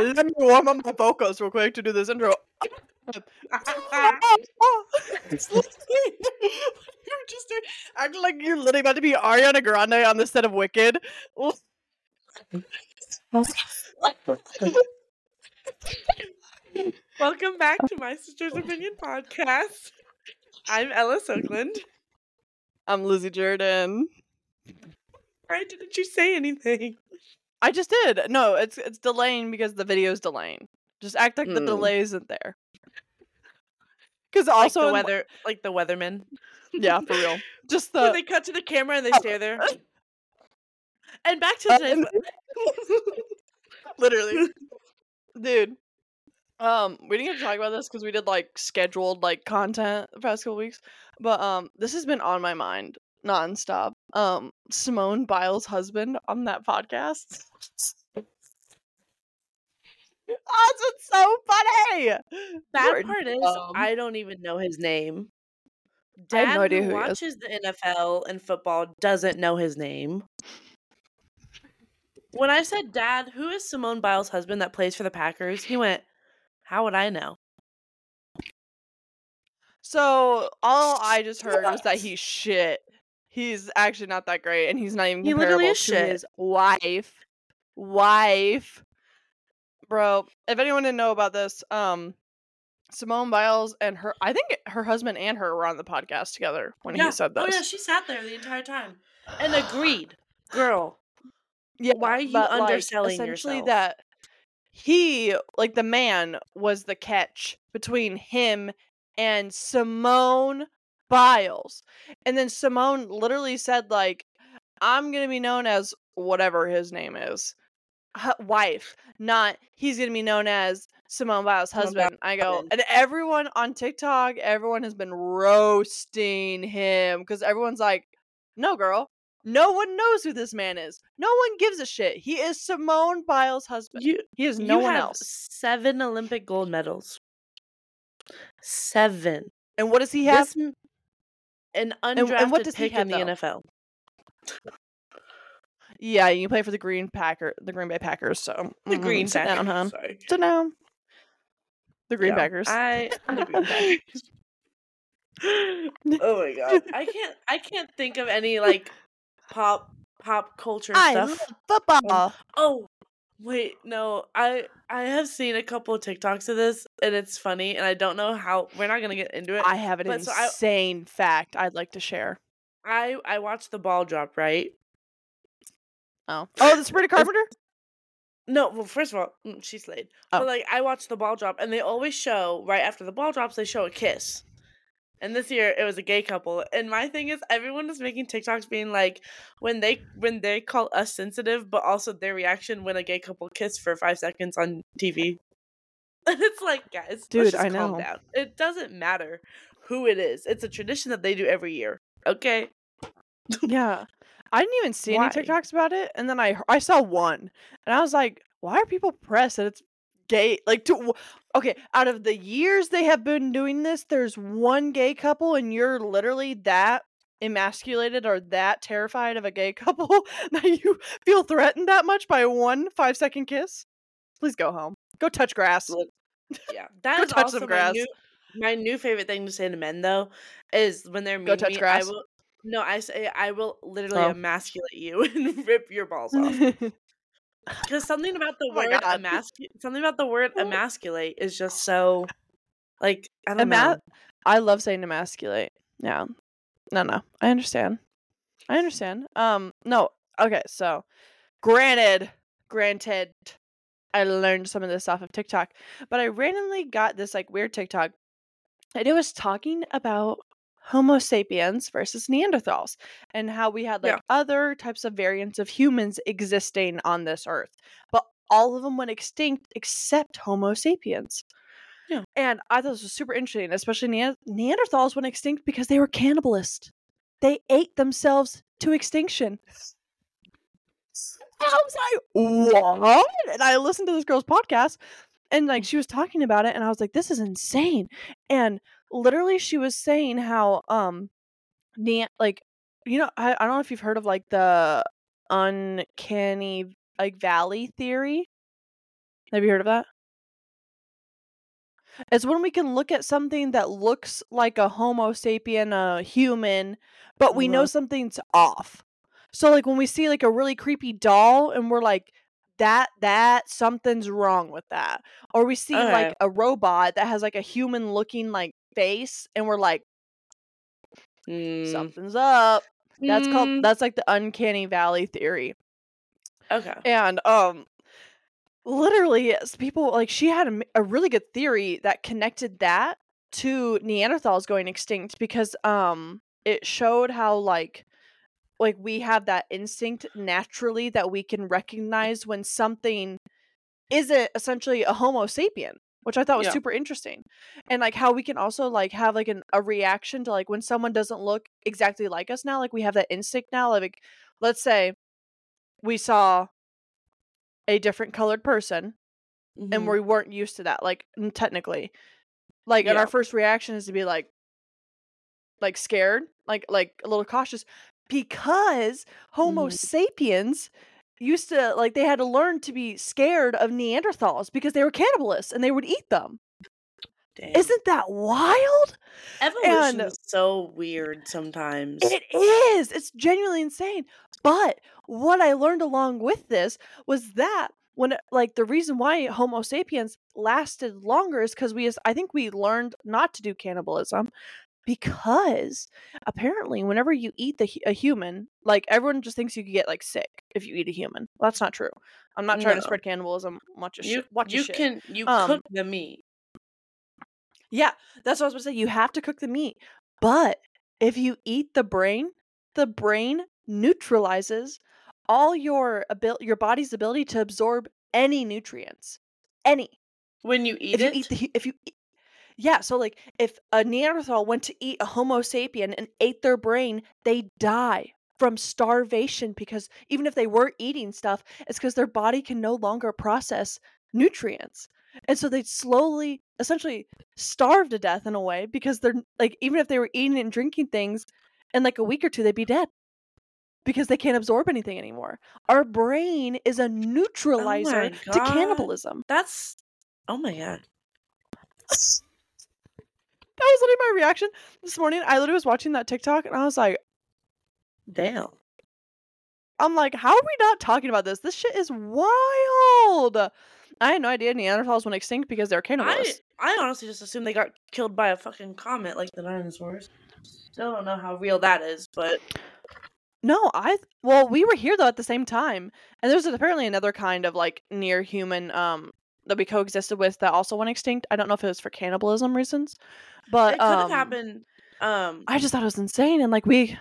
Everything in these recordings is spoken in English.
Let me warm up my vocals real quick to do this intro. It's literally- you're just acting like you're literally about to be Ariana Grande on the set of Wicked. Welcome back to my sister's opinion podcast. I'm Ella Oakland. I'm Lizzie Jordan. Why didn't you say anything? I just did. No, it's it's delaying because the video's delaying. Just act like the Mm. delay isn't there. Because Like also the in- weather, like the weatherman. yeah, for real. Just when the they cut to the camera and they Oh. stare there. And back to Uh, today's. literally, dude. Um, we didn't get to talk about this because we did like scheduled like content the past couple weeks, but um, this has been on my mind nonstop. Um, Simone Biles' husband on that podcast. oh, it's so funny. Bad part is. I don't even know his name. I have Dad, no idea who who he is. watches the NFL and football, doesn't know his name. When I said, "Dad, who is Simone Biles' husband that plays for the Packers?" He went, "How would I know?" So all I just heard was that he's shit. He's actually not that great, and he's not even He comparable literally to shit. his wife. Wife, bro. If anyone didn't know about this, um, Simone Biles and her, I think her husband and her were on the podcast together when he said this. Oh yeah, she sat there the entire time and agreed. Girl, Yeah, Why are you but, like, underselling essentially yourself? that he, like the man, was the catch between him and Simone Biles, and then Simone literally said like, "I'm gonna be known as whatever his name is, hu- wife, not he's gonna be known as." Simone Biles' husband. I go, and everyone on TikTok, everyone has been roasting him because everyone's like, no, girl, no one knows who this man is. No one gives a shit. He is Simone Biles' husband. you he is no one else. Seven Olympic gold medals. Seven. And what does he have? This an and undrafted what does he pick have, in the though? NFL. yeah, you play for the Green Packer, the Green Bay Packers. So The mhm, Green sit Packers. down, hon. Sorry. Sit down. The Green Yeah, Packers. I the Green Packers. oh my god. I can't I can't think of any like pop pop culture I stuff. love football. Oh, wait, no. I I have seen a couple of TikToks of this and it's funny and I don't know how we're not going to get into it. I have an but so I- insane fact I'd like to share. I I watched the ball drop, right? Oh, oh, the Sabrina Carpenter. No, well, first of all, mm, she slayed. Oh. But like, I watched the ball drop, and they always show right after the ball drops, they show a kiss. And this year, it was a gay couple. And my thing is, everyone is making TikToks being like, when they when they call us sensitive, but also their reaction when a gay couple kiss for five seconds on TV. And it's like, guys, Dude, I calm know. down. It doesn't matter who it is. It's a tradition that they do every year. Okay. yeah. I didn't even see Why? any TikToks about it, and then i i saw one, and I was like, "Why are people pressed that it's gay?" Like, to okay, out of the years they have been doing this, there's one gay couple, and you're literally that emasculated or that terrified of a gay couple that you feel threatened that much by one five second kiss. Please go home. Go touch grass. Yeah, that Go is touch also some my grass. new my new favorite thing to say to men though is when they're mean Go to touch me, grass. I will no, I say I will literally Oh. emasculate you and rip your balls off. Because something about the Oh word emasculate, something about the word emasculate is just so like I don't Ema- know. I love saying emasculate. Yeah. No, no. I understand. I understand. Um, no. Okay, so granted, granted, I learned some of this off of TikTok, but I randomly got this like weird TikTok and it was talking about Homo sapiens versus Neanderthals and how we had like Yeah. other types of variants of humans existing on this earth, but all of them went extinct except Homo sapiens. Yeah. And I thought this was super interesting, especially Nean- Neanderthals went extinct because they were cannibalists. They ate themselves to extinction. I was like, what? And I listened to this girl's podcast and like mm. she was talking about it and I was like, this is insane. And literally she was saying how um ne- like you know, I, I don't know if you've heard of like the uncanny like valley theory. Have you heard of that? It's when we can look at something that looks like a Homo sapien, a human, but we know Uh-huh. something's off. So like when we see like a really creepy doll and we're like that that something's wrong with that. Or we see like a robot that has like a human looking like face and we're like Mm. something's up. That's called Mm. that's like the uncanny valley theory. Okay. And um literally yes, people like she had a really good theory that connected that to Neanderthals going extinct because um it showed how like like we have that instinct naturally that we can recognize when something isn't essentially a homo sapien which i thought was Yeah. super interesting and like how we can also like have like an, a reaction to like when someone doesn't look exactly like us now like we have that instinct now like let's say we saw a different colored person and Mhm. we weren't used to that like technically like and our first reaction is to be like like scared like like a little cautious because homo Mhm. sapiens used to like they had to learn to be scared of neanderthals because they were cannibalists and they would eat them Damn. isn't that wild Evolution and- is so weird sometimes. It is. It's genuinely insane. But what I learned along with this was that when like the reason why Homo sapiens lasted longer is because we I think we learned not to do cannibalism because apparently whenever you eat the a human like everyone just thinks you could get like sick if you eat a human well, that's not true i'm not trying to spread cannibalism watch a you shit watch you a shit can you Um, cook the meat. Yeah, that's what I was going to say. You have to cook the meat. But if you eat the brain, the brain neutralizes all your abil- your body's ability to absorb any nutrients. Any. When you eat if it, you eat the if you eat- Yeah, so like if a Neanderthal went to eat a Homo sapien and ate their brain, they die from starvation because even if they were eating stuff, it's because their body can no longer process nutrients. And so they'd slowly essentially starve to death in a way because they're like even if they were eating and drinking things in like a week or two they'd be dead because they can't absorb anything anymore. Our brain is a oh neutralizer to cannibalism. that's oh my god. That was literally my reaction this morning. I literally was watching that TikTok and I was like, Damn. I'm like, how are we not talking about this? This shit is wild. I had no idea Neanderthals went extinct because they were I. I honestly just assumed they got killed by a fucking comet like the dinosaurs. Still don't know how real that is, but No, I well, we were here though at the same time, and there's apparently another kind of like near human um that we coexisted with that also went extinct. I don't know if it was for cannibalism reasons, but it could have um, happened. Um, I just thought it was insane, and like we.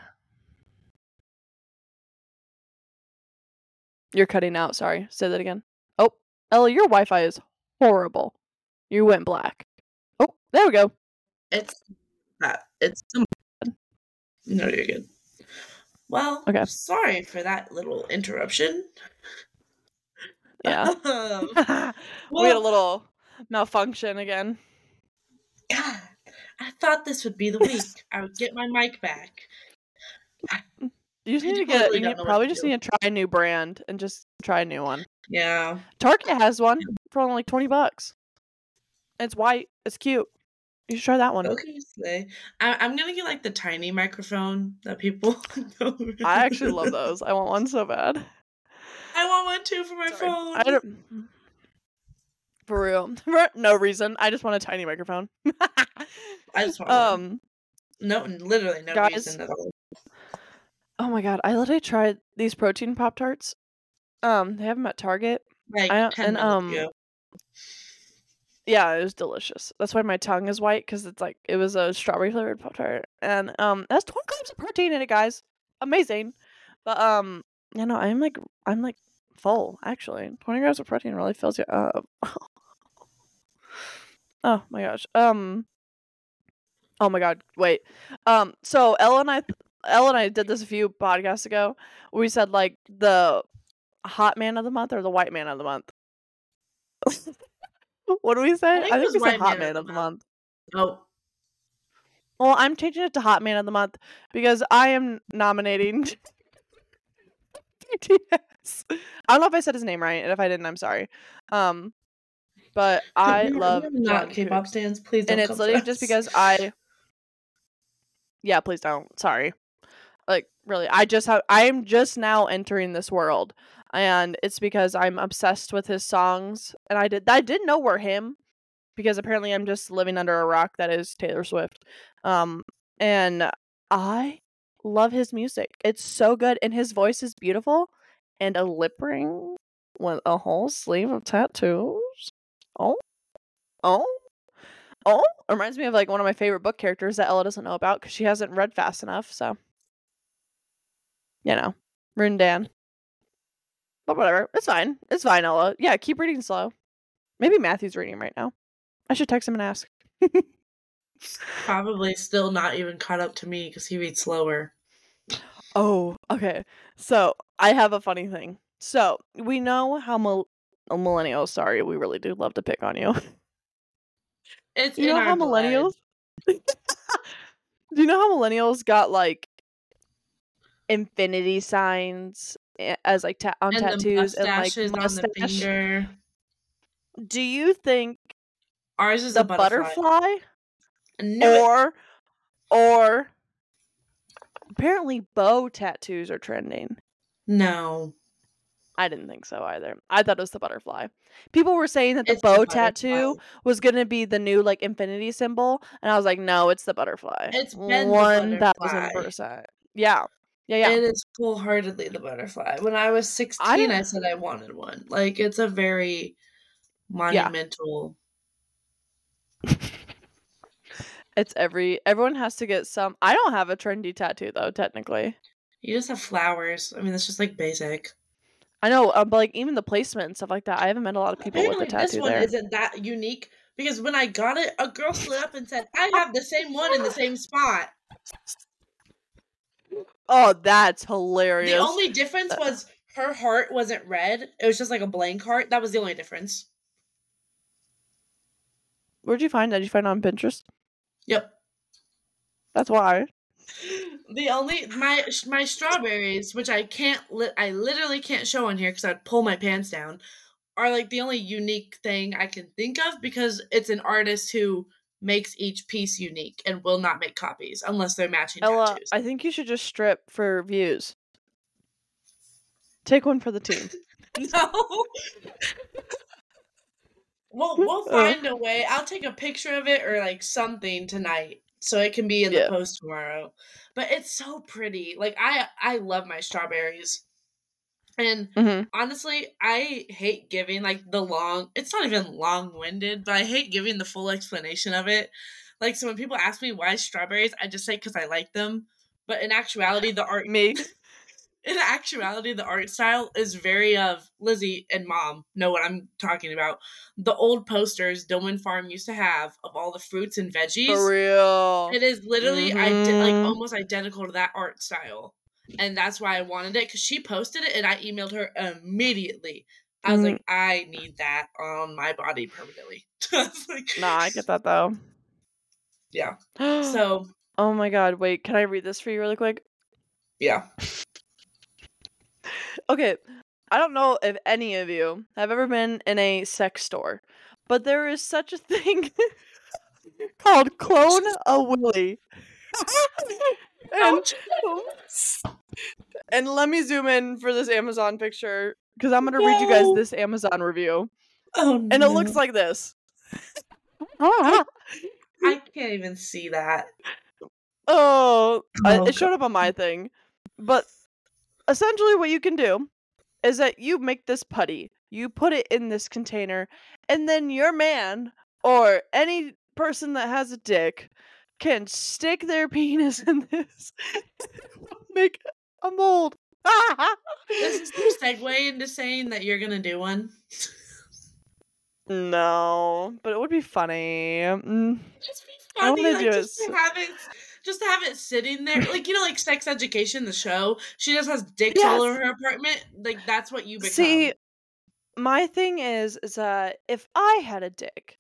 You're cutting out. Sorry. Say that again. Oh, Ella, your Wi-Fi is horrible. You went black. Oh, there we go. it's that it's no, you're good. Well, Okay. sorry for that little interruption. Yeah. Um, we had a little malfunction again. God, I thought this would be the week I would get my mic back. You just need to get. You need, probably just do. need to try a new brand and just try a new one. Yeah. Target has one for only like twenty bucks. It's white. It's cute. You should try that one. Okay, Slay. I, I'm gonna get like the tiny microphone that people. I actually love those. I want one so bad. I want one too for my Sorry. phone. I don't. For real, for no reason. I just want a tiny microphone. I just want one. um. No, literally no guys, reason at all. Oh my god! I literally tried these protein pop tarts. Um, they have them at Target. Like I 10 and, um, ago. Yeah, it was delicious. That's why my tongue is white because it's like it was a strawberry flavored pop tart, and um, it has twenty grams of protein in it, guys. Amazing. But um, you know, I'm like I'm like full actually. Twenty grams of protein really fills you up. oh my gosh. Um. Oh my god. Wait. Um. So Ella and I, Ella and I did this a few podcasts ago. We said like the hot man of the month or the white man of the month. what do we say? think I think we said hot man man of the month. Oh, Well, I'm changing it to Hot Man of the Month because I am nominating I don't know if I said his name right, and if I didn't, I'm sorry. Um, But I love not. K-pop stands. Please don't and it's literally just us. because I. Yeah, please don't. Sorry. Like really, I just have. I am just now entering this world, and it's because I'm obsessed with his songs, and I did. I didn't know were him, because apparently I'm just living under a rock that is Taylor Swift, um, and I love his music. It's so good, and his voice is beautiful, and a lip ring with a whole sleeve of tattoos. Oh, oh. Oh, it reminds me of like one of my favorite book characters that Ella doesn't know about because she hasn't read fast enough. So, you know, Rune Dan. But whatever, it's fine. It's fine, Ella. Yeah, keep reading slow. Maybe Matthew's reading right now. I should text him and ask. Probably still not even caught up to me because he reads slower. Oh, okay. So I have a funny thing. So we know how mil- oh, millennials. Sorry, we really do love to pick on you. It's You know how millennials? Do you know how millennials got like infinity signs eh, as like ta- on and tattoos and like mustaches on the mustache? finger. Do you think Ours is the a butterfly. butterfly, or or apparently bow tattoos are trending? No, I didn't think so either. I thought it was the butterfly. People were saying that the it's bow the tattoo was gonna be the new like infinity symbol, and I was like, no, it's the butterfly. It's one thousand percent. Yeah, yeah, yeah. It is full heartedly the butterfly. When I was sixteen, I, said I wanted one. Like it's a very monumental. It's every everyone has to get some. I don't have a trendy tattoo though, technically. You just have flowers. I mean, that's just like basic. I know, um, but like even the placement and stuff like that. I haven't met a lot of people with Apparently, the tattoo this one there. isn't that unique because when I got it, a girl slid up and said, "I have the same one in the same spot." Oh, that's hilarious. The only difference was her heart wasn't red; it was just like a blank heart. That was the only difference. Where'd you find that? Did you find it on Pinterest? Yep. That's why. The only my my strawberries, which I can't li- I literally can't show on here because I'd pull my pants down, are like the only unique thing I can think of because it's an artist who makes each piece unique and will not make copies unless they're matching Ella, tattoos. I think you should just strip for views. Take one for the team. no. we'll we'll Uh. find a way. I'll take a picture of it or like something tonight so it can be in the post tomorrow. But it's so pretty. Like I I love my strawberries. And hmm honestly, I hate giving like the long. It's not even long-winded, but I hate giving the full explanation of it. Like so when people ask me why strawberries, I just say cuz I like them. But in actuality, the art Me. In actuality, the art style is very of Lizzie and Mom know what I'm talking about. The old posters Dillman Farm used to have of all the fruits and veggies. For real. It is literally I did like Mhm. almost identical to that art style, and that's why I wanted it because she posted it and I emailed her immediately. I was Mhm. like, I need that on my body permanently. I like, Nah, I get that though. Yeah. So Oh my god! Wait, can I read this for you really quick? yeah, Okay, I don't know if any of you have ever been in a sex store, but there is such a thing called clone a willy. and, and let me zoom in for this Amazon picture because I'm gonna read you guys this Amazon review, oh, and it looks like this. I can't even see that. Oh, Oh, it showed up on my thing. But essentially, what you can do is that you make this putty, you put it in this container, and then your man or any person that has a dick can stick their penis in this, make a mold. This is the segue into saying that you're gonna do one. no, but it would be funny. Mm, Just be I wanna like do it just to so- have it, just to have it sitting there, like you know, like Sex Education, the show. She just has dicks all over her apartment. Like that's what you become. See, my thing is, is that if I had a dick,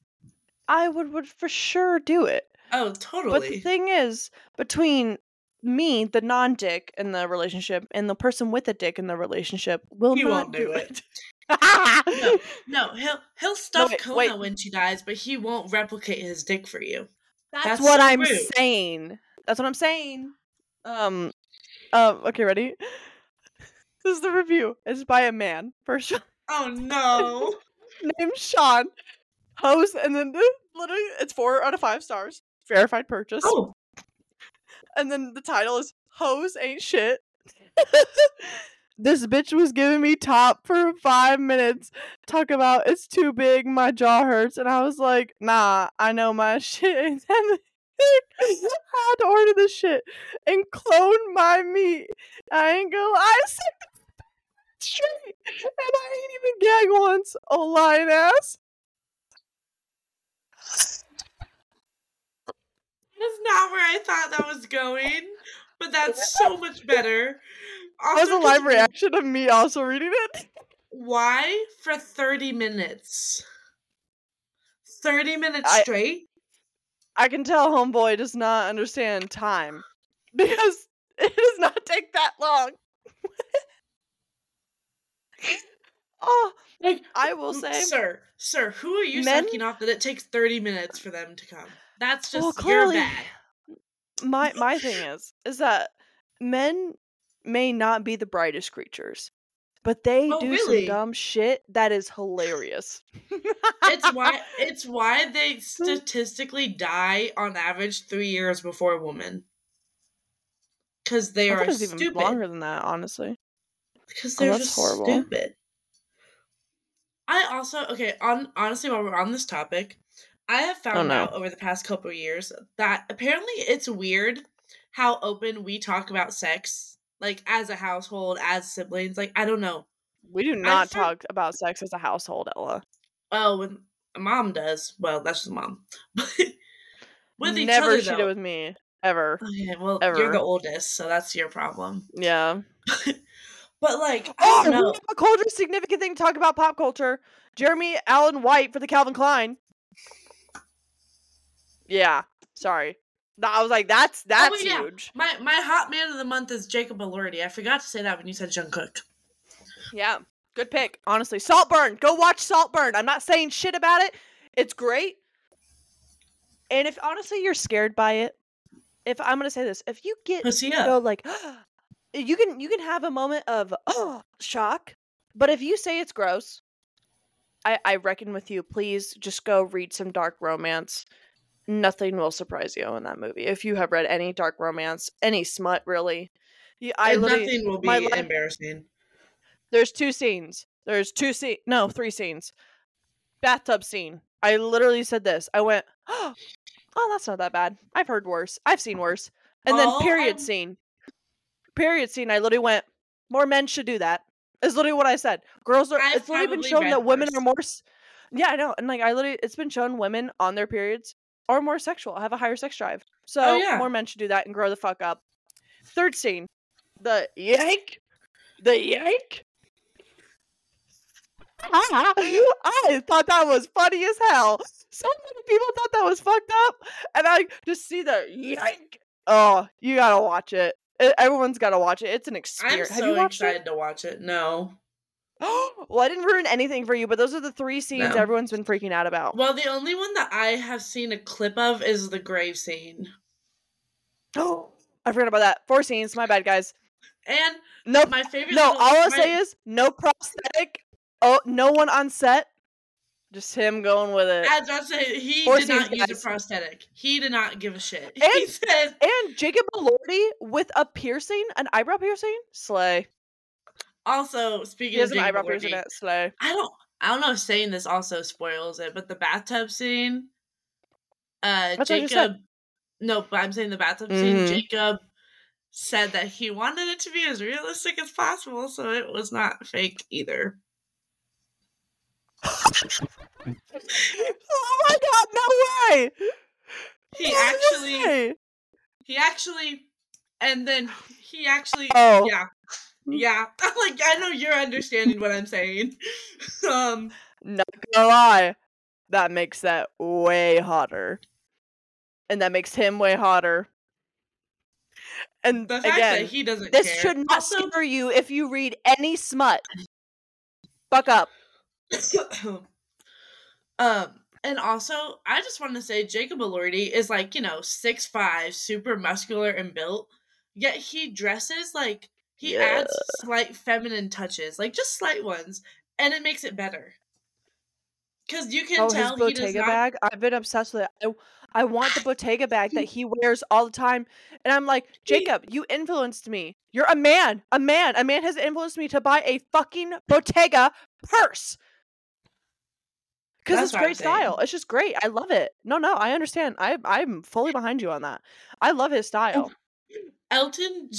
I would would for sure do it. oh, totally. But the thing is, between me, the non-dick in the relationship, and the person with a dick in the relationship, will He not won't do do it. it. No, no, he'll he'll stuff wait, Kona wait. when she dies, but he won't replicate his dick for you. That's, That's what so I'm rude. saying. That's what I'm saying. Um, um. Okay, ready? This is the review. It's by a man. First Oh no! named Sean. Host, and then literally it's four out of five stars. Verified purchase. Oh, And then the title is Hose Ain't Shit. this bitch was giving me top for five minutes. Talk about it's too big, my jaw hurts. And I was like, nah, I know my shit ain't that. I had to order this shit and clone my meat. I ain't gonna lie, I said straight. And I ain't even gag once. Oh, lying ass. that's not where I thought that was going, but that's so much better. That was a live reaction of me also reading it. Why for thirty minutes? Thirty minutes I- straight. I can tell homeboy does not understand time because it does not take that long. oh, Like I will say, Sir, sir, who are you Men- sucking off that it takes 30 minutes for them to come? That's just well, you're clearly, bad. my my thing is is that men may not be the brightest creatures, but they Oh, do really? some dumb shit that is hilarious. It's why it's why they statistically die on average three years before a woman. Because they I are was even longer than that, honestly. Because Oh, they're that's just horrible. stupid. I also okay, on honestly while we're on this topic, I have oh, found Oh, no. out over the past couple of years that apparently it's weird how open we talk about sex, like as a household, as siblings. Like I don't know. We do not for- talk about sex as a household, Ella. Oh, when mom does. Well, that's just mom. But with each Never other, she did with me ever. Oh, okay, well, you're the oldest, so that's your problem. Yeah. But like, I Oh, don't we have a culture significant thing to talk about pop culture. Jeremy Allen White for the Calvin Klein. Yeah, sorry. I was like, that's oh, that's Oh, yeah. huge. My my hot man of the month is Jacob Elordi. I forgot to say that when you said Jungkook. Yeah, good pick. Honestly, Saltburn. Go watch Saltburn. I'm not saying shit about it. It's great. And if honestly you're scared by it, if I'm gonna say this, if you get up. go like you can you can have a moment of oh shock but if you say it's gross i i reckon with you please just go read some dark romance nothing will surprise you in that movie if you have read any dark romance any smut really. Yeah, i And nothing will be life- embarrassing. there's two scenes. There's two scene no three scenes. Bathtub scene. I literally said this. I went oh that's not that bad. I've heard worse. I've seen worse. And then period I'm- scene. Period scene i literally went more men should do that is literally what i said. Girls are I've it's literally been shown that women are more yeah i know and like i literally it's been shown women on their periods are more sexual have a higher sex drive oh, so Oh, yeah. more men should do that and grow the fuck up third scene the yank the yank I thought that was funny as hell. So many people thought that was fucked up, and I just see the yank. Oh, you gotta watch it. Everyone's gotta watch it. It's an experience. I'm so excited to watch it. No. It? well, I didn't ruin anything for you, but those are the three scenes No. everyone's been freaking out about. Well, the only one that I have seen a clip of is the grave scene. Oh, I forgot about that. Four scenes. My bad, guys. And No, my favorite. no. All I'll my- say is no prosthetic. Oh, no one on set. Just him going with it. As I say, he Four did not scenes, use a prosthetic. He did not give a shit. he And- said, And Jacob Elordi with a piercing, an eyebrow piercing, slay. Also He speaking of an eyebrow At slay. I don't, I don't know if saying this also spoils it, but the bathtub scene, uh, That's Jacob. No, but I'm saying the bathtub scene. Mhm. Jacob said that he wanted it to be as realistic as possible, so it was not fake either. oh my god, no way! He No actually, he actually, and then he actually, Oh. yeah, yeah. like I know you're understanding what I'm saying. um, Not gonna lie, that makes that way hotter, and that makes him way hotter. And the fact again, that he doesn't this care. should not also, scare you if you read any smut. Fuck up. um, and also, I just want to say Jacob Elordi is like, you know, six five, super muscular and built, yet he dresses like he Yeah. adds slight feminine touches, like just slight ones, and it makes it better. Because you can Oh, his tell he does Bottega not. bag. I've been obsessed with it. I, I want the Bottega bag that he wears all the time. And I'm like, Jacob, you influenced me. You're a man. A man. A man has influenced me to buy a fucking Bottega purse. Because it's great style. It's just great. I love it. No, no, I understand. I I'm fully behind you on that. I love his style. Elton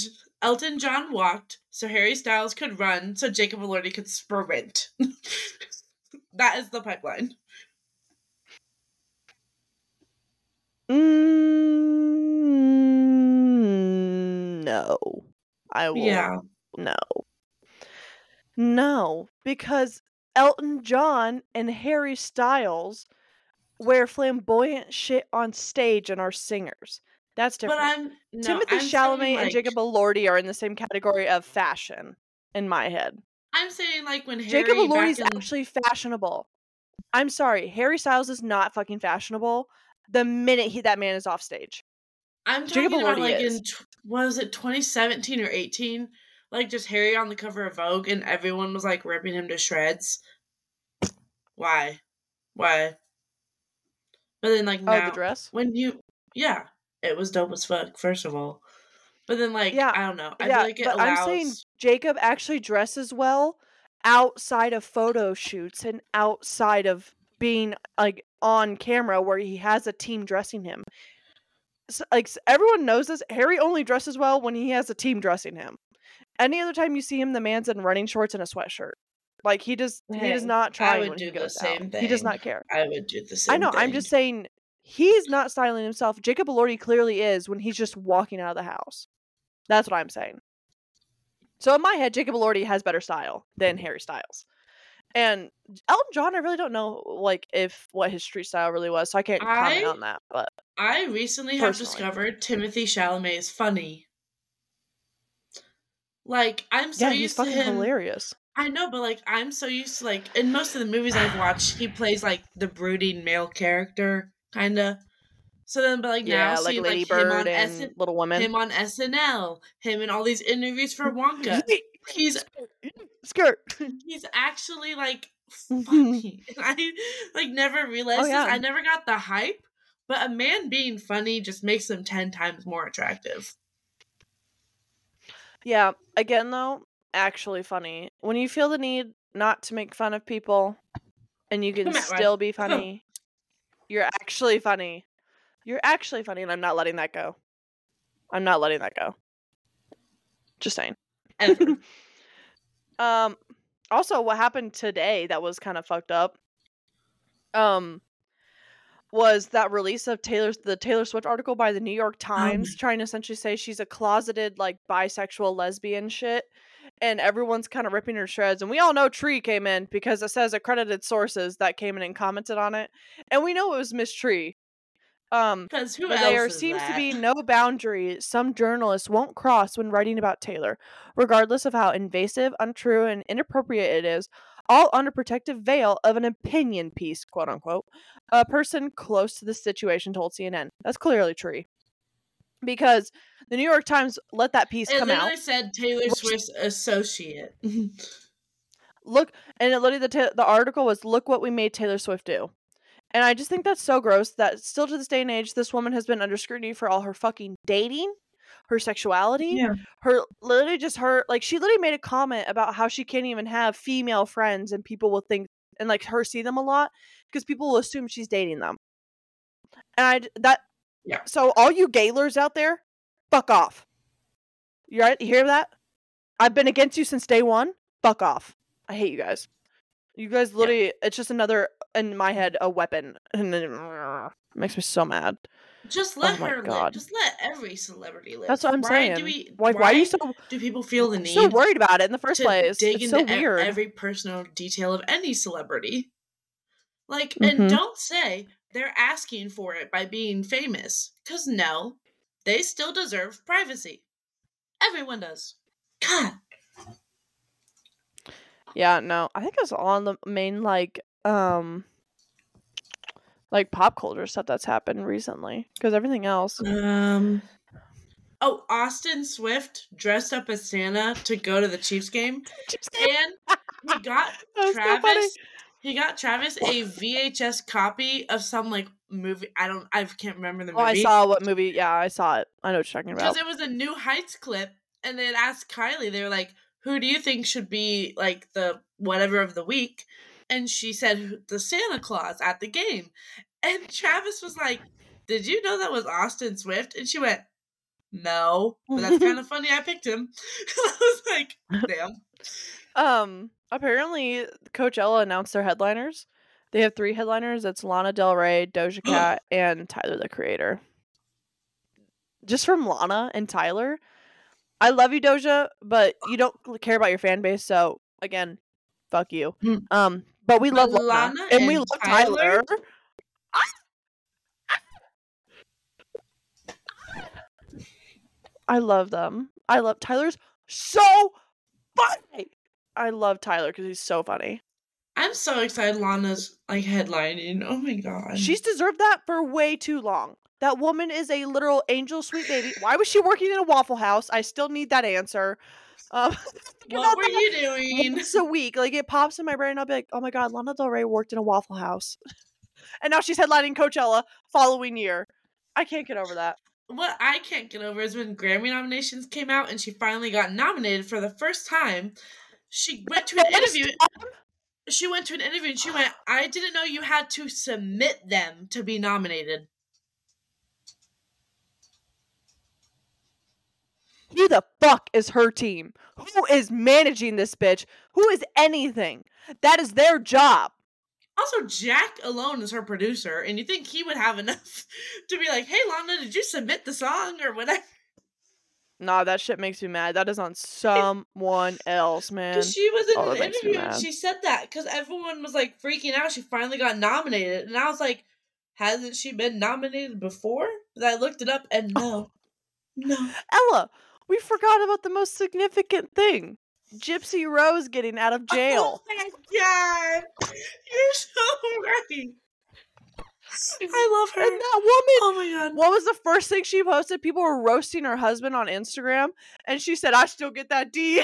Elton John walked, so Harry Styles could run, so Jacob Elordi could sprint. that is the pipeline. Mm, no. I will Yeah. No. No, because Elton John and Harry Styles wear flamboyant shit on stage and are singers. That's But different. I'm no, Timothée I'm Chalamet and Jacob Elordi are in the same category of fashion in my head. I'm saying like when Harry Jacob Elordi's in, actually fashionable. I'm sorry, Harry Styles is not fucking fashionable the minute he that man is off stage. I'm Jacob talking about Elordi like is. in was it 2017 or 18? Like just Harry on the cover of Vogue and everyone was like ripping him to shreds. Why? Why? But then like Oh, now the dress? when you yeah, it was dope as fuck, first of all. But then like Yeah, I don't know. I yeah, feel like it but allows I'm saying Jacob actually dresses well outside of photo shoots and outside of being like on camera where he has a team dressing him. S like everyone knows this. Harry only dresses well when he has a team dressing him. Any other time you see him, the man's in running shorts and a sweatshirt. Like he does, he does Hey, not I try would when do he the same out. He does not care. I would do the same I know. I'm just saying he's not styling himself. Jacob Elordi clearly is when he's just walking out of the house. That's what I'm saying. So in my head, Jacob Elordi has better style than Harry Styles. And Elton John, I really don't know like if what his street style really was, so I can't comment on that. But I recently have discovered Timothée Chalamet is funny. Like I'm so yeah, he's used to fucking him. hilarious. I know, but like I'm so used to like in most of the movies I've watched, he plays like the brooding male character, kind of. So then, but like Yeah, now, like see Lady like him on Bird and SN- Little Woman. him on SNL, him in all these interviews for Wonka. He's skirt. he's actually like funny. I like never oh, realized Oh, yeah. this. I never got the hype, but a man being funny just makes him ten times more attractive. Yeah, again though, actually funny. When you feel the need not to make fun of people and you can still be funny, you're actually funny. You're actually funny and I'm not letting that go. I'm not letting that go. Just saying. Um also what happened today that was kind of fucked up um was that release of Taylor's the Taylor Swift article by the New York Times trying to essentially say she's a closeted like bisexual lesbian shit and everyone's kind of ripping her shreds and we all know Tree came in because it says accredited sources that came in and commented on it and we know it was Miss Tree um Because who there seems to be no boundary some journalists won't cross when writing about Taylor, regardless of how invasive, untrue, and inappropriate it is, all under protective veil of an opinion piece, quote unquote. A person close to the situation told CNN. That's clearly true. Because the New York Times let that piece come out. said Taylor Which- Swift's associate. Look, and it literally the the article was look what we made Taylor Swift do. And I just think that's so gross that still to this day and age, this woman has been under scrutiny for all her fucking dating, her sexuality, yeah. her literally just her like she literally made a comment about how she can't even have female friends and people will think and like her see them a lot because people will assume she's dating them. And I that Yeah. So all you Gaylors out there, fuck off. You right? You hear that? I've been against you since day one. Fuck off. I hate you guys. You guys literally it's just another in my head a weapon and it makes me so mad. Just oh let Oh her God. live. Just let every celebrity live. That's what I'm why saying. Do we, why, why are you so do people feel the need so worried about it in the first to place? dig It's into so weird. every personal detail of any celebrity? Like, and mm-hmm. don't say they're asking for it by being famous, because no, they still deserve privacy. Everyone does. God. Yeah, no. I think it's on the main like um like pop culture stuff that's happened recently because everything else Um. Oh, Austin Swift dressed up as Santa to go to the Chiefs game, and he got was so. Travis. He got Travis a VHS copy of some like movie. I don't. I can't remember the movie. Oh, I saw what movie. Yeah, I saw it. I know what you're talking about. because it was a New Heights clip, and they asked Kylie. They were like, "Who do you think should be like the whatever of the week?" And she said, "The Santa Claus at the game." And Travis was like, "Did you know that was Austin Swift?" And she went, "No, but that's kind of funny. I picked him." I was like, "Damn." Um, apparently Coachella announced their headliners. They have three headliners. It's Lana Del Rey, Doja Cat, and Tyler the Creator. Just from Lana and Tyler, I love you, Doja, but you don't care about your fan base. So again, fuck you. Hmm. Um, but we But love Lana, Lana and we love Tyler? Tyler. I love them. I love Tyler's so funny. I love Tyler because he's so funny. I'm so excited. Lana's like headlining. Oh my god. She's deserved that for way too long. That woman is a literal angel sweet baby. Why was she working in a Waffle House? I still need that answer. Um, What were you doing? It's a week. Like it pops in my brain. I'll be like, oh my god, Lana Del Rey worked in a Waffle House, and now she's headlining Coachella following year. I can't get over that. what I can't get over is when Grammy nominations came out and she finally got nominated for the first time. She went to an interview. She went to an interview and she went, "I didn't know you had to submit them to be nominated." Who the fuck is her team? Who is managing this bitch? Who is anything? That is their job. Also, Jack Antonoff is her producer, and you think he would have enough to be like, "Hey, Lana, did you submit the song or whatever?" Nah, that shit makes me mad. That is on someone else, man. She was in Oh, an interview and she said that because everyone was like freaking out. She finally got nominated, and I was like, "Hasn't she been nominated before?" But I looked it up, and no, no. Ella, we forgot about the most significant thing. Gypsy Rose getting out of oh jail. Oh my god, you're so right. I love her. and that woman, Oh my god. what was the first thing she posted? People were roasting her husband on Instagram, and she said, I still get that D.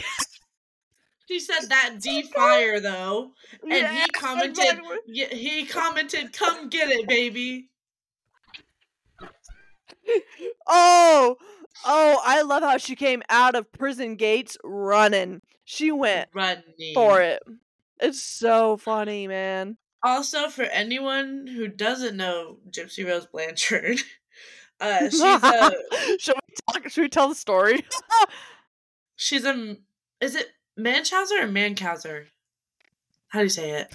She said that D oh fire though, and Yeah, he commented. he commented, "Come get it, baby." Oh, oh, I love how she came out of prison gates running. She went Running for it. It's so funny, man. Also, for anyone who doesn't know Gypsy Rose Blanchard, uh, she's a should we talk? Should we tell the story? she's a is it Manchauser or Mancauser? How do you say it?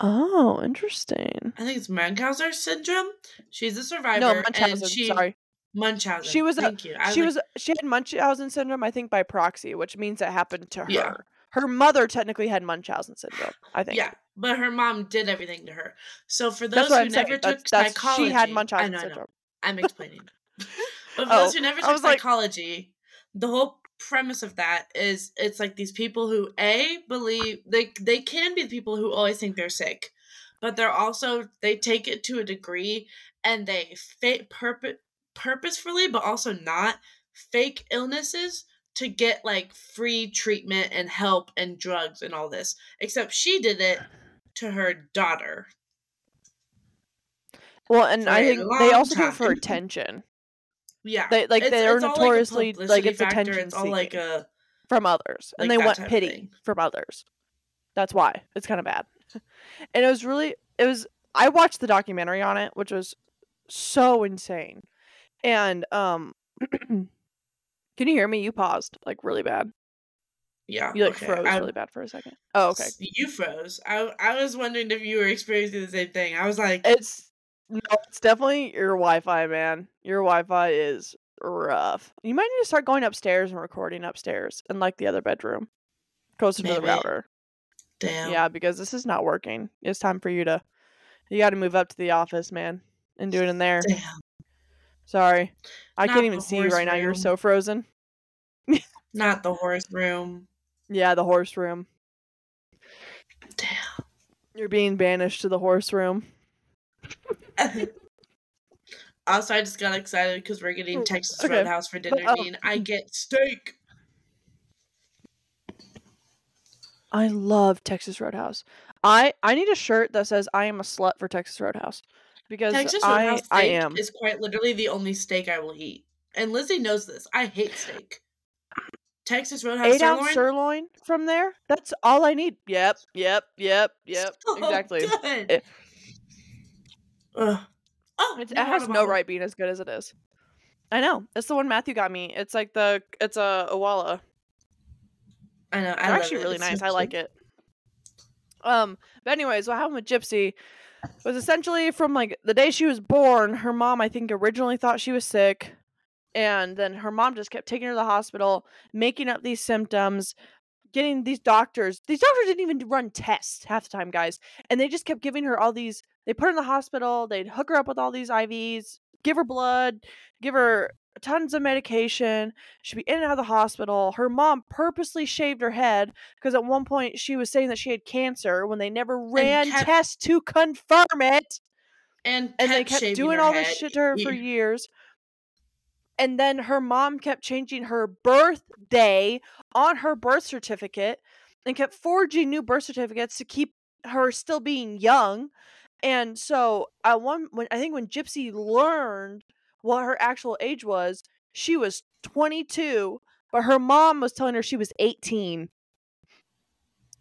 Oh, interesting. I think it's Mancauser syndrome. She's a survivor. No, and Munchausen. she, Sorry, Munchausen. She was a- Thank you. I she like- was she had Munchausen syndrome, I think, by proxy, which means it happened to her. Yeah. Her mother technically had Munchausen syndrome. I think. Yeah, but her mom did everything to her. So for those who I'm never saying. took That's, that's psychology, she had Munchausen know, syndrome. I'm explaining. but for Oh, those who never took was like- psychology, the whole premise of that is it's like these people who a believe they they can be the people who always think they're sick, but they're also they take it to a degree and they fake purpose purposefully, but also not fake illnesses to get like free treatment and help and drugs and all this. Except she did it to her daughter. Well, and I think they also do it for attention Yeah, They- like, It's- they're it's notoriously, like, like, it's factor, attention It's all like a from others, and they want pity from others. That's why it's kind of bad. and it was really, it was. I watched the documentary on it, which was so insane. And um, can you hear me? You paused like really bad. yeah. You like okay, froze I- really bad for a second. Oh, okay. You froze. I I was wondering if you were experiencing the same thing. I was like, It's no, it's definitely your Wi-Fi, man. Your Wi-Fi is rough. You might need to start going upstairs and recording upstairs in like the other bedroom, closer to the router. damn. Yeah, because this is not working. It's time for you to. You got to move up to the office, man, and do it in there. Damn. Sorry, I Not can't even see you right now. You're so frozen. Not the horse room. Yeah, the horse room. Damn. You're being banished to the horse room. also, I just got excited because we're getting Mm, Texas okay, Roadhouse for dinner. um, and I get steak. I love Texas Roadhouse. I I need a shirt that says I am a slut for Texas Roadhouse because Texas I steak I am. is quite literally the only steak I will eat. And Lizzie knows this. I hate steak. Texas Roadhouse Eight ounce sirloin. sirloin from there. That's all I need. Yep, yep, yep, yep. so exactly. good. It- Oh, it has no right being as good as it is. I know. It's the one Matthew got me. It's like the it's a Owala. I know. I They're actually it. really It's nice. so I like it. Um, but anyways, what happened with Gypsy was essentially from like the day she was born, her mom I think originally thought she was sick. And then her mom just kept taking her to the hospital, making up these symptoms, getting these doctors. These doctors didn't even run tests half the time, guys. And they just kept giving her all these they put her in the hospital, they'd hook her up with all these IVs, give her blood, give her tons of medication. She'd be in and out of the hospital. Her mom purposely shaved her head because at one point she was saying that she had cancer when they never ran kept- tests to confirm it. And, And they kept doing all this shit to her for years. And then her mom kept changing her birthday on her birth certificate and kept forging new birth certificates to keep her still being young. And so I one when I think when Gypsy learned what her actual age was, she was 22, but her mom was telling her she was 18.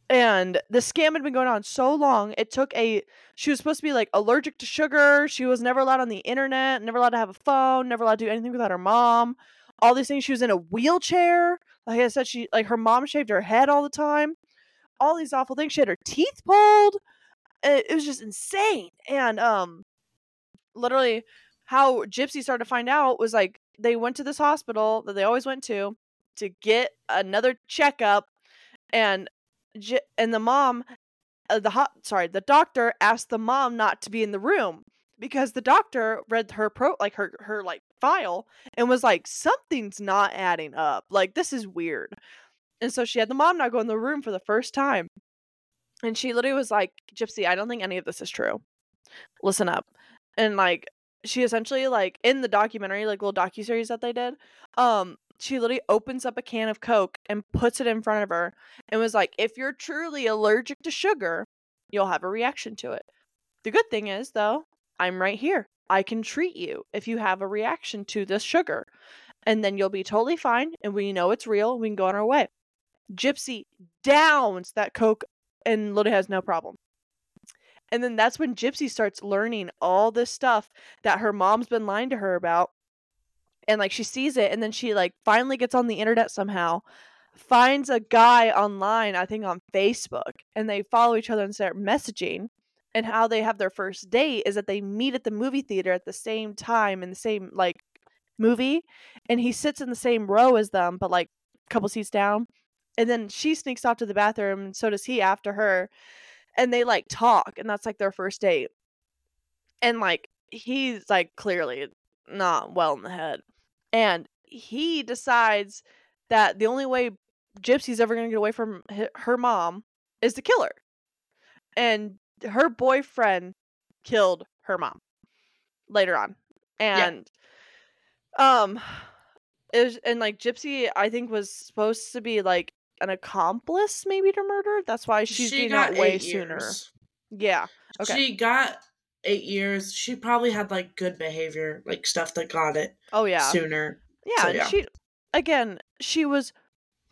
And the scam had been going on so long, it took a she was supposed to be like allergic to sugar. She was never allowed on the internet, never allowed to have a phone, never allowed to do anything without her mom. All these things. She was in a wheelchair. Like I said, she like her mom shaved her head all the time. All these awful things. She had her teeth pulled. It, it was just insane. And um, literally, how Gypsy started to find out was like they went to this hospital that they always went to to get another checkup, and and the mom uh, the hot sorry the doctor asked the mom not to be in the room because the doctor read her pro like her her like file and was like something's not adding up. Like this is weird. And so she had the mom not go in the room for the first time and she literally was like gypsy i don't think any of this is true. Listen up. And like she essentially like in the documentary like little docu-series that they did um she literally opens up a can of coke and puts it in front of her and was like, if you're truly allergic to sugar, you'll have a reaction to it. The good thing is, though, I'm right here. I can treat you if you have a reaction to this sugar. And then you'll be totally fine. And we know it's real. We can go on our way. Gypsy downs that Coke and literally has no problem. And then that's when Gypsy starts learning all this stuff that her mom's been lying to her about. And like she sees it and then she like finally gets on the internet somehow finds a guy online, I think on Facebook, and they follow each other and start messaging. And how they have their first date is that they meet at the movie theater at the same time in the same like movie, and he sits in the same row as them, but like a couple seats down. And then she sneaks off to the bathroom, and so does he after her. And they like talk, and that's like their first date. And like he's like clearly not well in the head. And he decides that the only way Gypsy's ever going to get away from her mom is to kill her. And her boyfriend killed her mom later on. And um it was, and like Gypsy I think was supposed to be like an accomplice maybe to murder. That's why she's she getting got out way sooner. Yeah. Okay. She got eight years. She probably had like good behavior, like stuff that got it Oh yeah. sooner. Yeah, So, yeah. she again, she was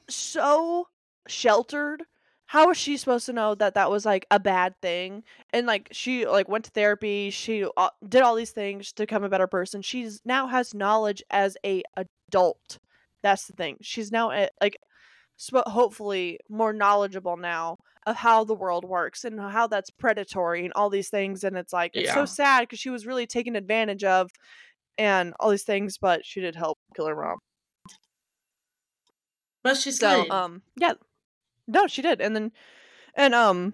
so sheltered. How was she supposed to know that that was like a bad thing? And like she like went to therapy, she uh, did all these things to become a better person. She's now has knowledge as a adult. That's the thing. She's now a, like sp- hopefully more knowledgeable now of how the world works and how that's predatory and all these things and it's like it's Yeah. so sad because she was really taken advantage of and all these things but she did help kill her mom But she's so clean. um yeah no she did and then and um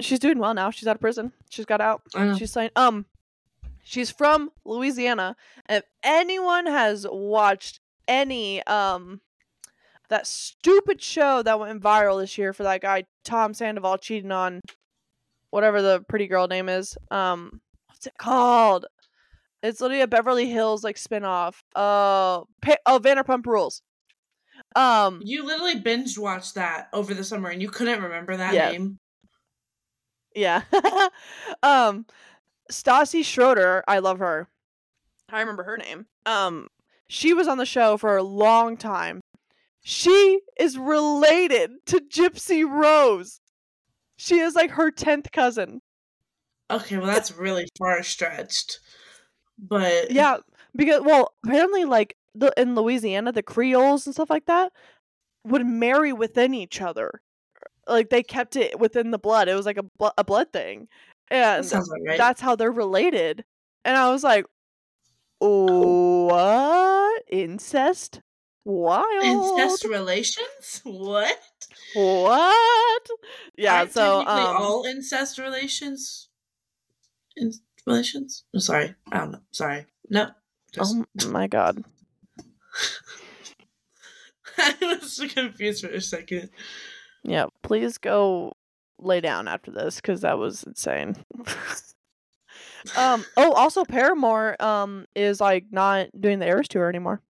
she's doing well now she's out of prison she's got out she's saying um she's from louisiana if anyone has watched any um that stupid show that went viral this year for that guy tom sandoval cheating on whatever the pretty girl name is. Um, what's it called? It's literally a Beverly Hills like spinoff. Uh, pa- oh, Vanderpump Rules. Um, You literally binge watched that over the summer and you couldn't remember that Yeah. name. yeah. um, Stassi Schroeder. I love her. I remember her name. Um, she was on the show for a long time. She is related to Gypsy Rose. She is like her tenth cousin. Okay, well that's really far stretched. But Yeah, because well, apparently, like the in Louisiana, the Creoles and stuff like that would marry within each other. Like they kept it within the blood. It was like a blo- a blood thing, and about right. that's how they're related. And I was like, what incest? Wild. Incest relations? What? What? Yeah. Aren't so um, all incest relations. In relations? I'm sorry. I don't know. Sorry. No. Just, oh my god. I was so confused for a second. Yeah, please go lay down after this because that was insane. um. Oh, also Paramore um is like not doing the Eras tour anymore.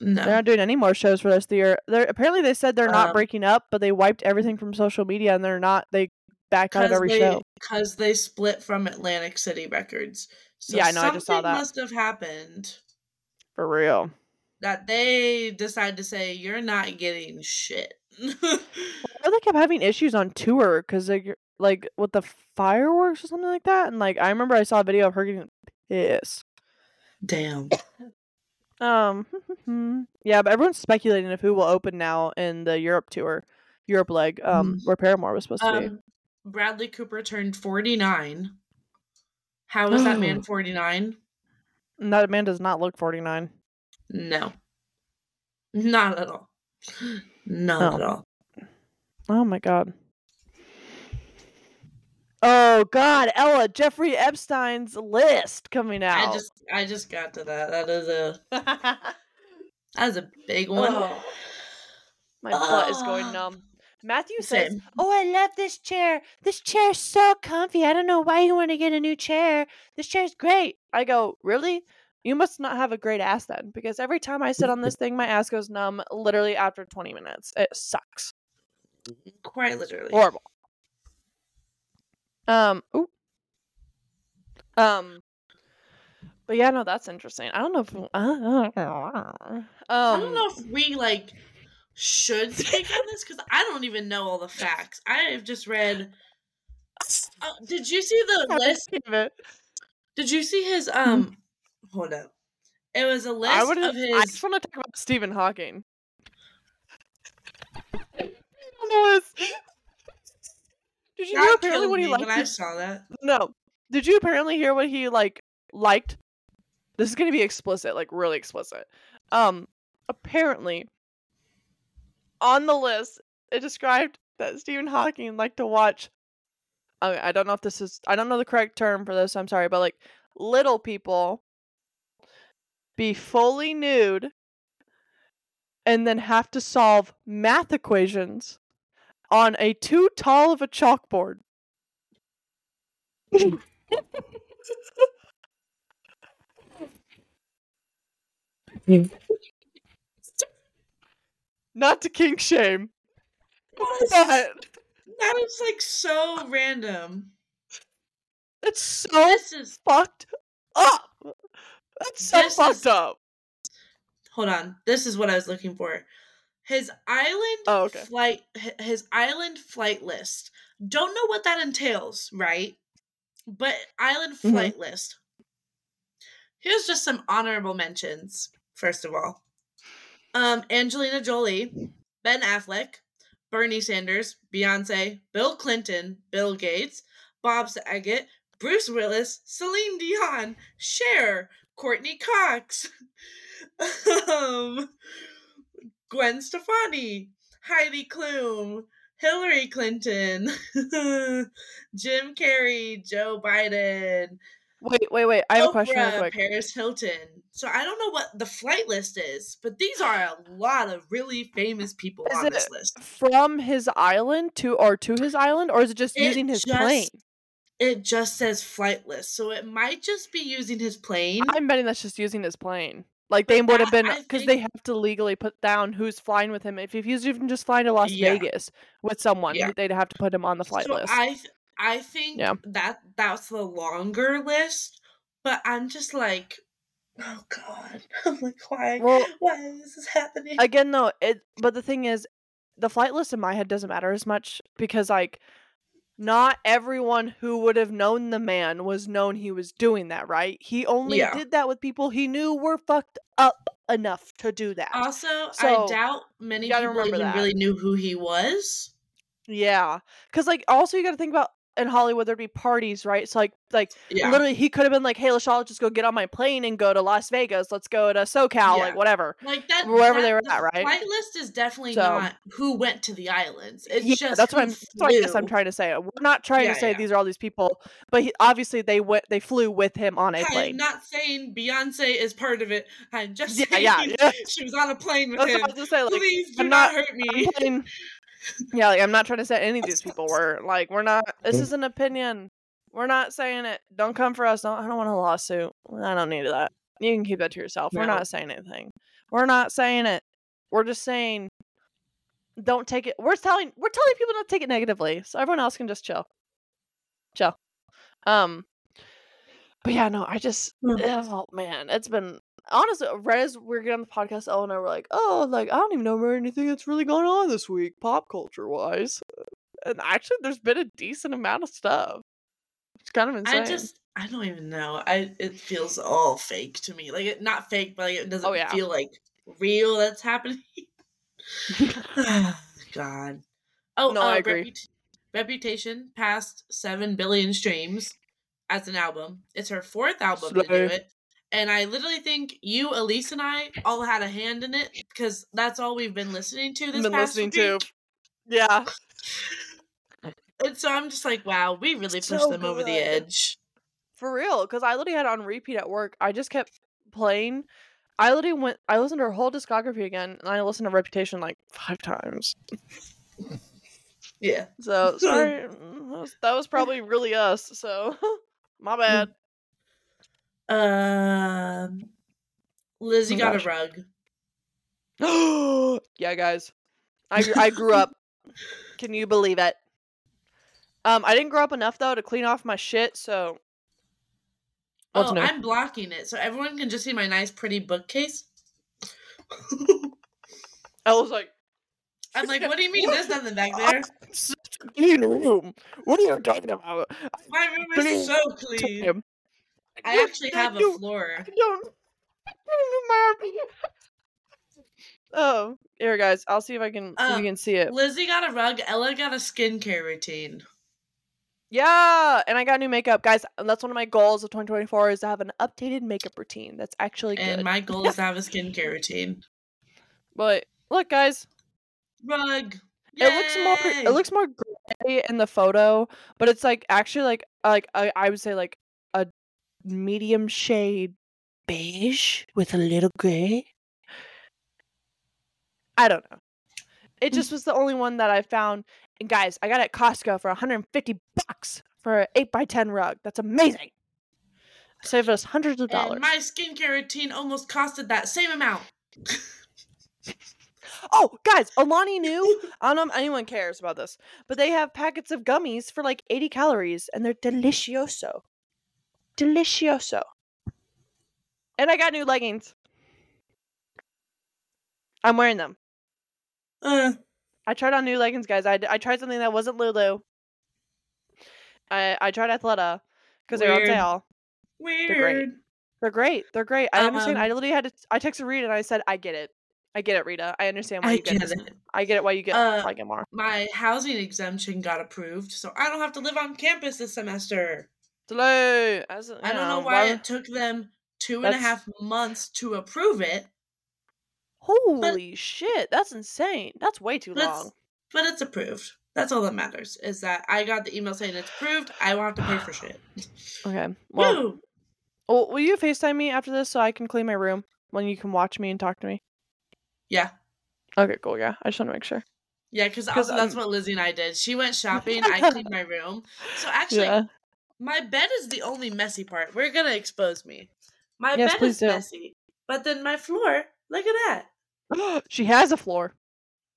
They're not doing any more shows for the rest of the year. They're apparently they said they're not Um, breaking up, but they wiped everything from social media and they're not. They backed out of every they, show. Cause they split from Atlantic City Records. So Yeah, I know, I just saw that. must have happened For real. that they decided to say, you're not getting shit. Or they kept having issues on tour because like like with the fireworks or something like that. And like I remember I saw a video of her getting pissed. Damn. Um, yeah, but everyone's speculating of who will open now in the Europe tour, Europe leg, um, Mm. where Paramore was supposed to be. Um, Bradley Cooper turned 49. How is that man 49? That man does not look forty nine. No. Not at all. Not No. at all. Oh my god. Oh god, Ella, Jeffrey Epstein's list coming out. I just I just got to that. That is a that is a big one. Oh. my butt is going numb. Matthew says, "Oh, I love this chair. This chair's so comfy. I don't know why you want to get a new chair. This chair's great." I go, "Really? You must not have a great ass then, because every time I sit on this thing, my ass goes numb. Literally after twenty minutes. It sucks. Quite literally. Horrible." Um. Ooh. Um. But yeah, no, that's interesting. I don't know if. Uh, um, I don't know if we like should speak on this because I don't even know all the facts. I have just read. Oh, did you see the list? Did you see his um? Hold up. It was a list I would. of his. I just want to talk about Stephen Hawking. Don't know this. Did you hear apparently what he liked? when I saw that. No. Did you apparently hear what he like liked? This is gonna be explicit, like really explicit. Um, apparently, on the list, it described that Stephen Hawking liked to watch. Okay, I don't know if this is. I don't know the correct term for this. I'm sorry, but like little people be fully nude and then have to solve math equations on a too tall of a chalkboard. Not to kink shame, but That is like so random. it's so This is fucked up. That's so This fucked is- up. hold on. This is what I was looking for. His island Oh, okay. flight his island flight list. Don't know what that entails, right? But island Mhm. flight list. Here's just some honorable mentions. First of all, um, Angelina Jolie, Ben Affleck, Bernie Sanders, Beyonce, Bill Clinton, Bill Gates, Bob Saget, Bruce Willis, Celine Dion, Cher, Courteney Cox, um, Gwen Stefani, Heidi Klum, Hillary Clinton, Jim Carrey, Joe Biden, Wait, wait, wait. I have a question real quick. Paris Hilton. So I don't know what the flight list is, but these are a lot of really famous people Is on this list. From his island to or to his island, or is it just It using his just- plane? It just says flight list, so it might just be using his plane. I'm betting that's just using his plane. Like they would have been because they have to legally put down who's flying with him. If if he's even just flying to Las Yeah. Vegas with someone, Yeah. they'd have to put him on the flight so list. I th- I think Yeah. that that's the longer list, but I'm just like, oh god, I'm like, why, well, why is this happening? again though, it but the thing is, the flight list in my head doesn't matter as much because like. Not everyone who would have known the man was known he was doing that, right? He only Yeah. did that with people he knew were fucked up enough to do that. also, So, I doubt many people even that. really knew who he was. Yeah, because like also you got to think about in Hollywood there'd be parties, right? So like like Yeah, literally he could have been like, "Hey, Lashal, just go get on my plane and go to Las Vegas. Let's go to SoCal, Yeah. like whatever." like that. wherever that- they were the at, right? Flight list is definitely So- not who went to the islands. It's Yeah, just that's what I'm. That's what I guess I'm trying to say. We're not trying Yeah, to say yeah. these are all these people, but he, obviously they went. They flew with him on a I'm plane. not saying Beyonce is part of it. I'm just Yeah, saying yeah, yeah. she was on a plane with That's him. I was gonna say. Like, Please do I'm not, not- hurt me. I'm playing- yeah, like I'm not trying to say any of these people were like we're not. This is an opinion. We're not saying it. Don't come for us. Don't, I don't want a lawsuit. I don't need that. You can keep that to yourself. We're not saying anything. We're not saying it. We're just saying don't take it. We're telling we're telling people not to take it negatively, so everyone else can just chill. Chill. Um. But yeah, no, I just Mm. oh man, it's been honestly right as we're getting on the podcast, Ella and I were like, oh, like I don't even know where anything that's really going on this week, pop culture wise. And actually, there's been a decent amount of stuff. It's kind of insane. I just I don't even know. I it feels all fake to me. Like it not fake, but like it doesn't Oh, yeah. feel like real that's happening. God. Oh, No, uh, I agree. Reput- Reputation passed seven billion streams as an album. It's her fourth album to do it. And I literally think you, Elise, and I all had a hand in it because that's all we've been listening to this been past listening to. Yeah. And so I'm just like, wow, we really pushed So them over the edge. For real, because I literally had on repeat at work. I just kept playing. I literally went. I listened to her whole discography again, and I listened to Reputation like five times. Yeah. So sorry, mm, that was, that was probably really us. So my bad. Um, Lizzie Oh, got gosh. a rug. Oh yeah, guys, I I grew up. Can you believe it? Um, I didn't grow up enough though to clean off my shit. So what's oh, new? I'm blocking it so everyone can just see my nice, pretty bookcase. I was like, I'm like, what do you mean? There's nothing back there. such a clean room. What are you talking about? My room is so clean. I actually have a floor. I don't. I don't remember. Oh, here, guys. I'll see if I can. if Um, you can see it. Lizzie got a rug. Ella got a skincare routine. Yeah, and I got new makeup, guys. That's one of my goals of 2024 is to have an updated makeup routine. That's actually good. And my goal is to have a skincare routine. but look, guys, Rug. it looks more. It looks more gray in the photo, but it's like actually like like I, I would say like medium shade beige with a little gray. I don't know. It mm. just was the only one that I found. And guys, I got it at Costco for 150 bucks for an 8 by 10 rug. That's amazing. Saved us hundreds of dollars. And my skincare routine almost costed that same amount. Oh, guys, Alani Nu. I don't know if anyone cares about this, but they have packets of gummies for like 80 calories and they're delicioso. Delicioso. And I got new leggings. I'm wearing them. Uh, I tried on new leggings, guys. I, I tried something that wasn't Lulu. I I tried Athleta because they're on sale. weird. They're great. They're great. I understand. Um, I literally had to. I texted Rita and I said, "I get it. I get it, Rita. I understand why I you get, get it. I get it why you get Uh, get more." My housing exemption got approved, so I don't have to live on campus this semester. Delay. As, I don't know why it took them two and a half months to approve it, Holy shit! That's insane. That's way too but long. but it's approved. That's all that matters. Is that I got the email saying it's approved. I won't have to pay for shit. Okay. Well, Woo! Oh, will you FaceTime me after this so I can clean my room when you can watch me and talk to me? Yeah. Okay, cool. Yeah, I just want to make sure. Yeah, because also that's what Lizzie and I did. She went shopping, I cleaned my room. So actually, Yeah. My bed is the only messy part. We're gonna expose me. My Yes, bed is do. messy, but then my floor. Look at that, she has a floor.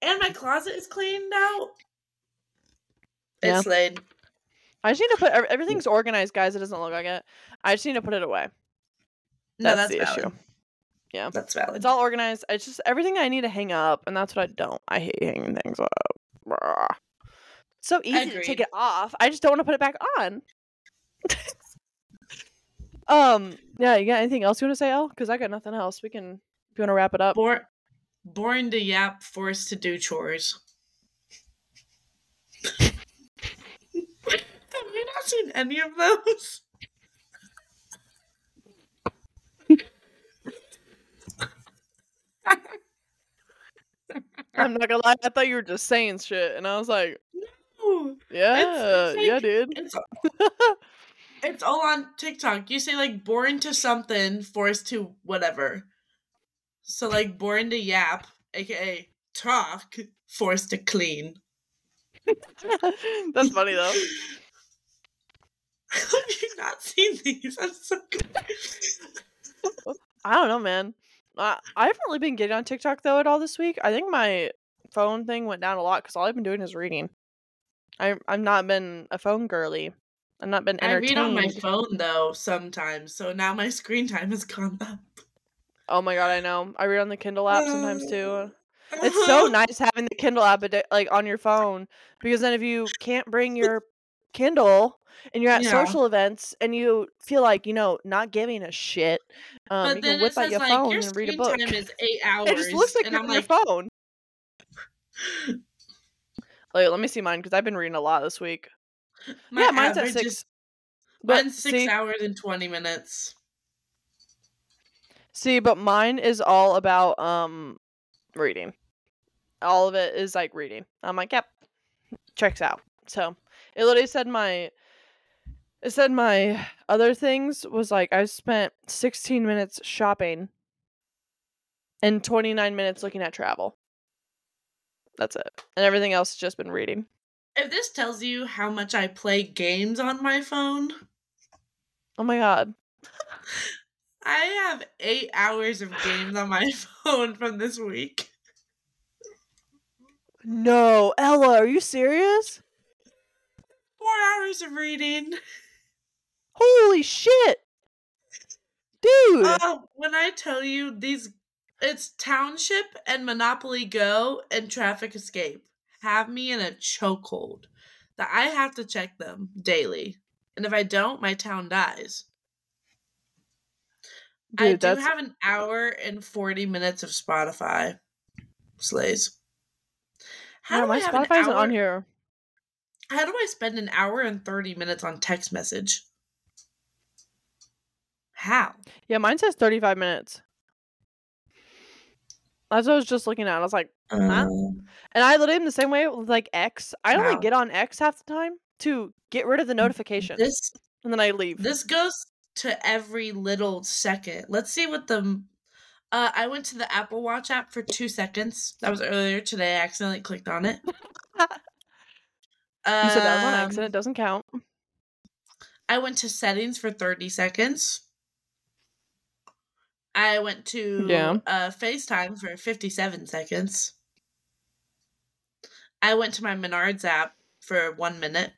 and my closet is cleaned out. Yeah. It's laid. I just need to put everything's organized, guys. It doesn't look like it. I just need to put it away. No, That's that's, the valid. issue. Yeah. that's valid. It's all organized. It's just everything I need to hang up, and that's what I don't. I hate hanging things up. It's so easy to take it off. I just don't want to put it back on. Um. Yeah. You got anything else you want to say, El? Because I got nothing else. We can. If you want to wrap it up. Bor- born to yap, forced to do chores. Have you not seen any of those? I'm not gonna lie. I thought you were just saying shit, and I was like, No. yeah, it's yeah, like- dude. It's it's all on TikTok. You say like born to something, forced to whatever. So like born to yap, aka talk, forced to clean. That's funny though. Have you not seen these? That's so good. I don't know, man. Uh, I I haven't really been getting on TikTok though at all this week. I think my phone thing went down a lot because all I've been doing is reading. I I've not been a phone girly. I've not been I read on my phone though sometimes, so now my screen time has gone up. Oh my god, I know. I read on the Kindle app sometimes too. It's so nice having the Kindle app like on your phone because then if you can't bring your Kindle and you're at Yeah. social events and you feel like you know not giving a shit, um, you can whip out your like phone your and read a book. time is eight hours. It just looks like and you're I'm on like, your phone. Like, let me see mine because I've been reading a lot this week. My yeah, mine's at six. is- But mine's six see, hours and twenty minutes. see, but mine is all about um reading. All of it is like reading. I'm like, yep, checks out. So it literally said my. It said my other things was like I spent 16 minutes shopping and 29 minutes looking at travel. That's it. And everything else has just been reading. If this tells you how much I play games on my phone, Oh my god. I have eight hours of games on my phone from this week. No, Ella, are you serious? Four hours of reading. Holy shit. Dude. Oh, when I tell you these, it's Township and Monopoly Go and Traffic Escape have me in a chokehold that I have to check them daily. And if I don't, my town dies. Dude, I do that's have an hour and 40 minutes of Spotify. Slays. How do my I have an Spotify isn't hour- on here. How do I spend an hour and 30 minutes on text message? How? Yeah, mine says 35 minutes. That's what I was just looking at. I was like, Um, and I literally am the same way with like X. I only Wow. get on X half the time to get rid of the notifications, this and then I leave. This goes to every little second. Let's see what the. Uh, I went to the Apple Watch app for two seconds. That was earlier today. I accidentally clicked on it. you said that was on Um, accident. It doesn't count. I went to settings for 30 seconds. I went to Yeah. uh, FaceTime for 57 seconds. I went to my Menards app for one minute.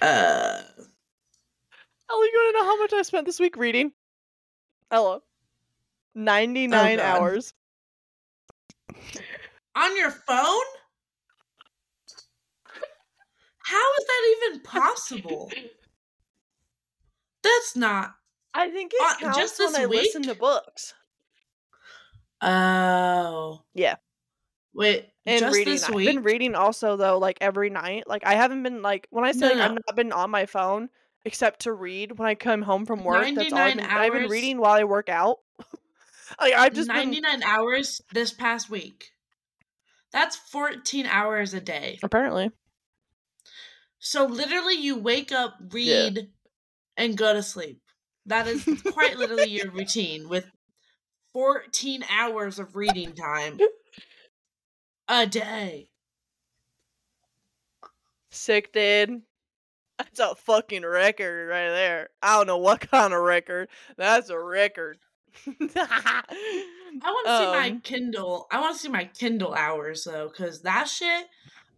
Uh, Ella, you want to know how much I spent this week reading? Ella, 99 God. hours. on your phone? How is that even possible? That's not. I think it Uh, counts just when this I listen week? to books Oh. Yeah. Wait, and just reading. I've week? been reading also though, like every night. Like I haven't been like when I say No, like no, I've not been on my phone except to read when I come home from work. That's all I've 99 been. I've been reading while I work out. like I've just been 99 hours this past week. That's 14 hours a day. apparently. So literally, you wake up, read, and go to sleep. That is quite literally your routine with 14 hours of reading time a day. Sick, dude. That's a fucking record right there. I don't know what kind of record. That's a record. I want to see my Um, Kindle. I want to see my Kindle hours though, because that shit.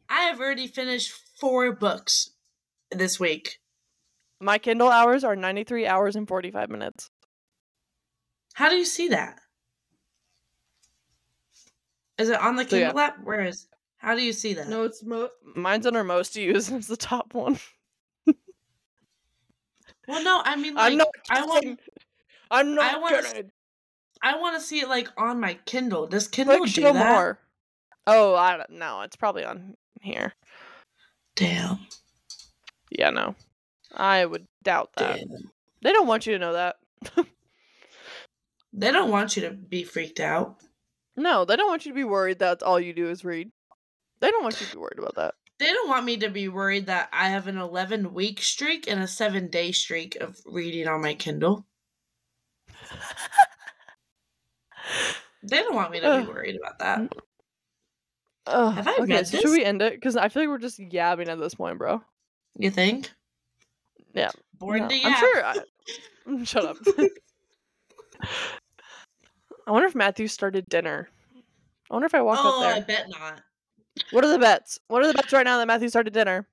I have already finished four books this week. My Kindle hours are 93 hours and 45 minutes. How do you see that? Is it on the So, yeah. Kindle app? Where is? How do you see that? No, it's mo- mine's under most used. It's the top one. Well, no. I mean, like, I'm not I want. I'm not I wanna s- kidding. I want to see it like on my Kindle. Does Kindle Click do show that? more. Oh, I don't know. It's probably on here. Damn. Yeah, no. I would doubt that. Damn. They don't want you to know that. They don't want you to be freaked out. No, they don't want you to be worried that all you do is read. They don't want you to be worried about that. They don't want me to be worried that I have an 11 week streak and a 7 day streak of reading on my Kindle. They don't want me to be worried about that. Ugh, Have I okay, read so this? should we end it? Because I feel like we're just yabbing at this point, bro. You think? Yeah. Born No, to I'm sure. I... Shut up. I wonder if Matthew started dinner. I wonder if I walk oh, up I bet not. What are the bets? What are the bets right now that Matthew started dinner?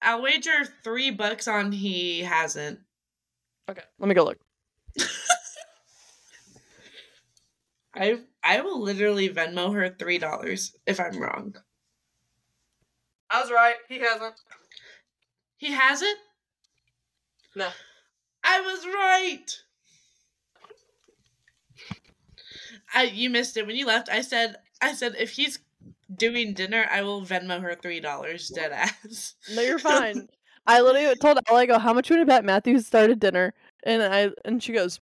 I'll wager three bucks on he hasn't. Okay, let me go look. I I will literally Venmo her three dollars if I'm wrong. I was right. He hasn't. He hasn't? No. I was right. I you missed it when you left. I said I said if he's doing dinner, I will Venmo her three dollars dead ass. No, you're fine. I literally told Ella, I go, how much you want to bet Matthew started dinner? And I and she goes,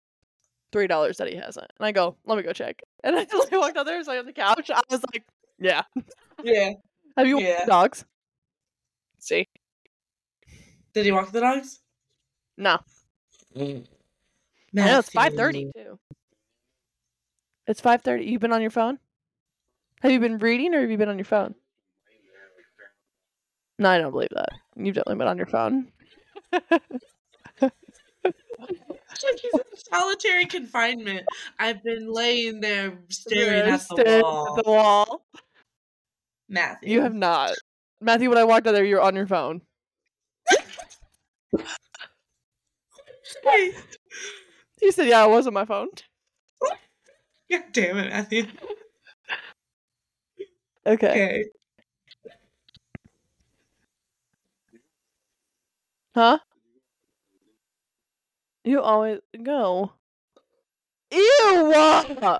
three dollars that he hasn't. And I go, let me go check. And I literally walked out there, so on the couch. I was like, yeah. yeah. Have you Yeah. the dogs? See, Did he walk the dogs? no. Mm. I know it's five thirty too. It's five thirty. You've been on your phone? Have you been reading or have you been on your phone? No, I don't believe that. You've definitely been on your phone. He's in solitary confinement. I've been laying there staring Yeah, at the staring wall. At the wall. Matthew. You have not. Matthew, when I walked out there, you were on your phone. He said, "Yeah, it was on my phone." God damn it, Matthew. Okay. Okay. Huh? You always go. Ew!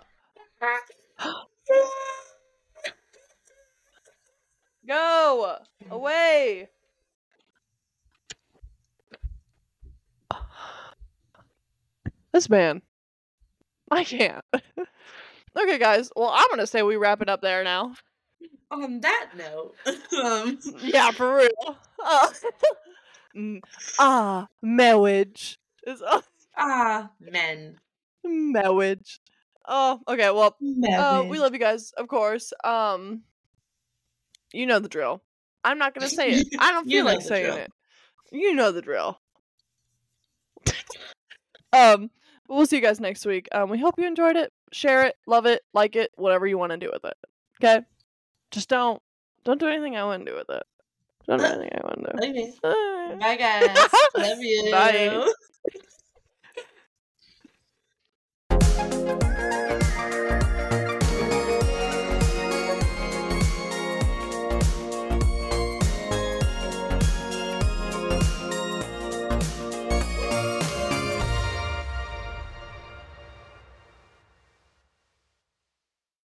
Go away. This man. I can't. okay, guys. Well, I'm gonna say we wrap it up there now. On that note, um, Yeah, for real. Uh, ah, marriage is uh, ah, men. marriage. Oh, okay. Well, uh, we love you guys, of course. Um, you know the drill. I'm not gonna say it. I don't feel like saying drill. it. You know the drill. um, we'll see you guys next week. Um, we hope you enjoyed it. Share it, love it, like it, whatever you want to do with it. Okay, just don't don't do anything I wouldn't do with it. Don't do anything I wouldn't do. Okay. Bye, guys. Love you. Bye.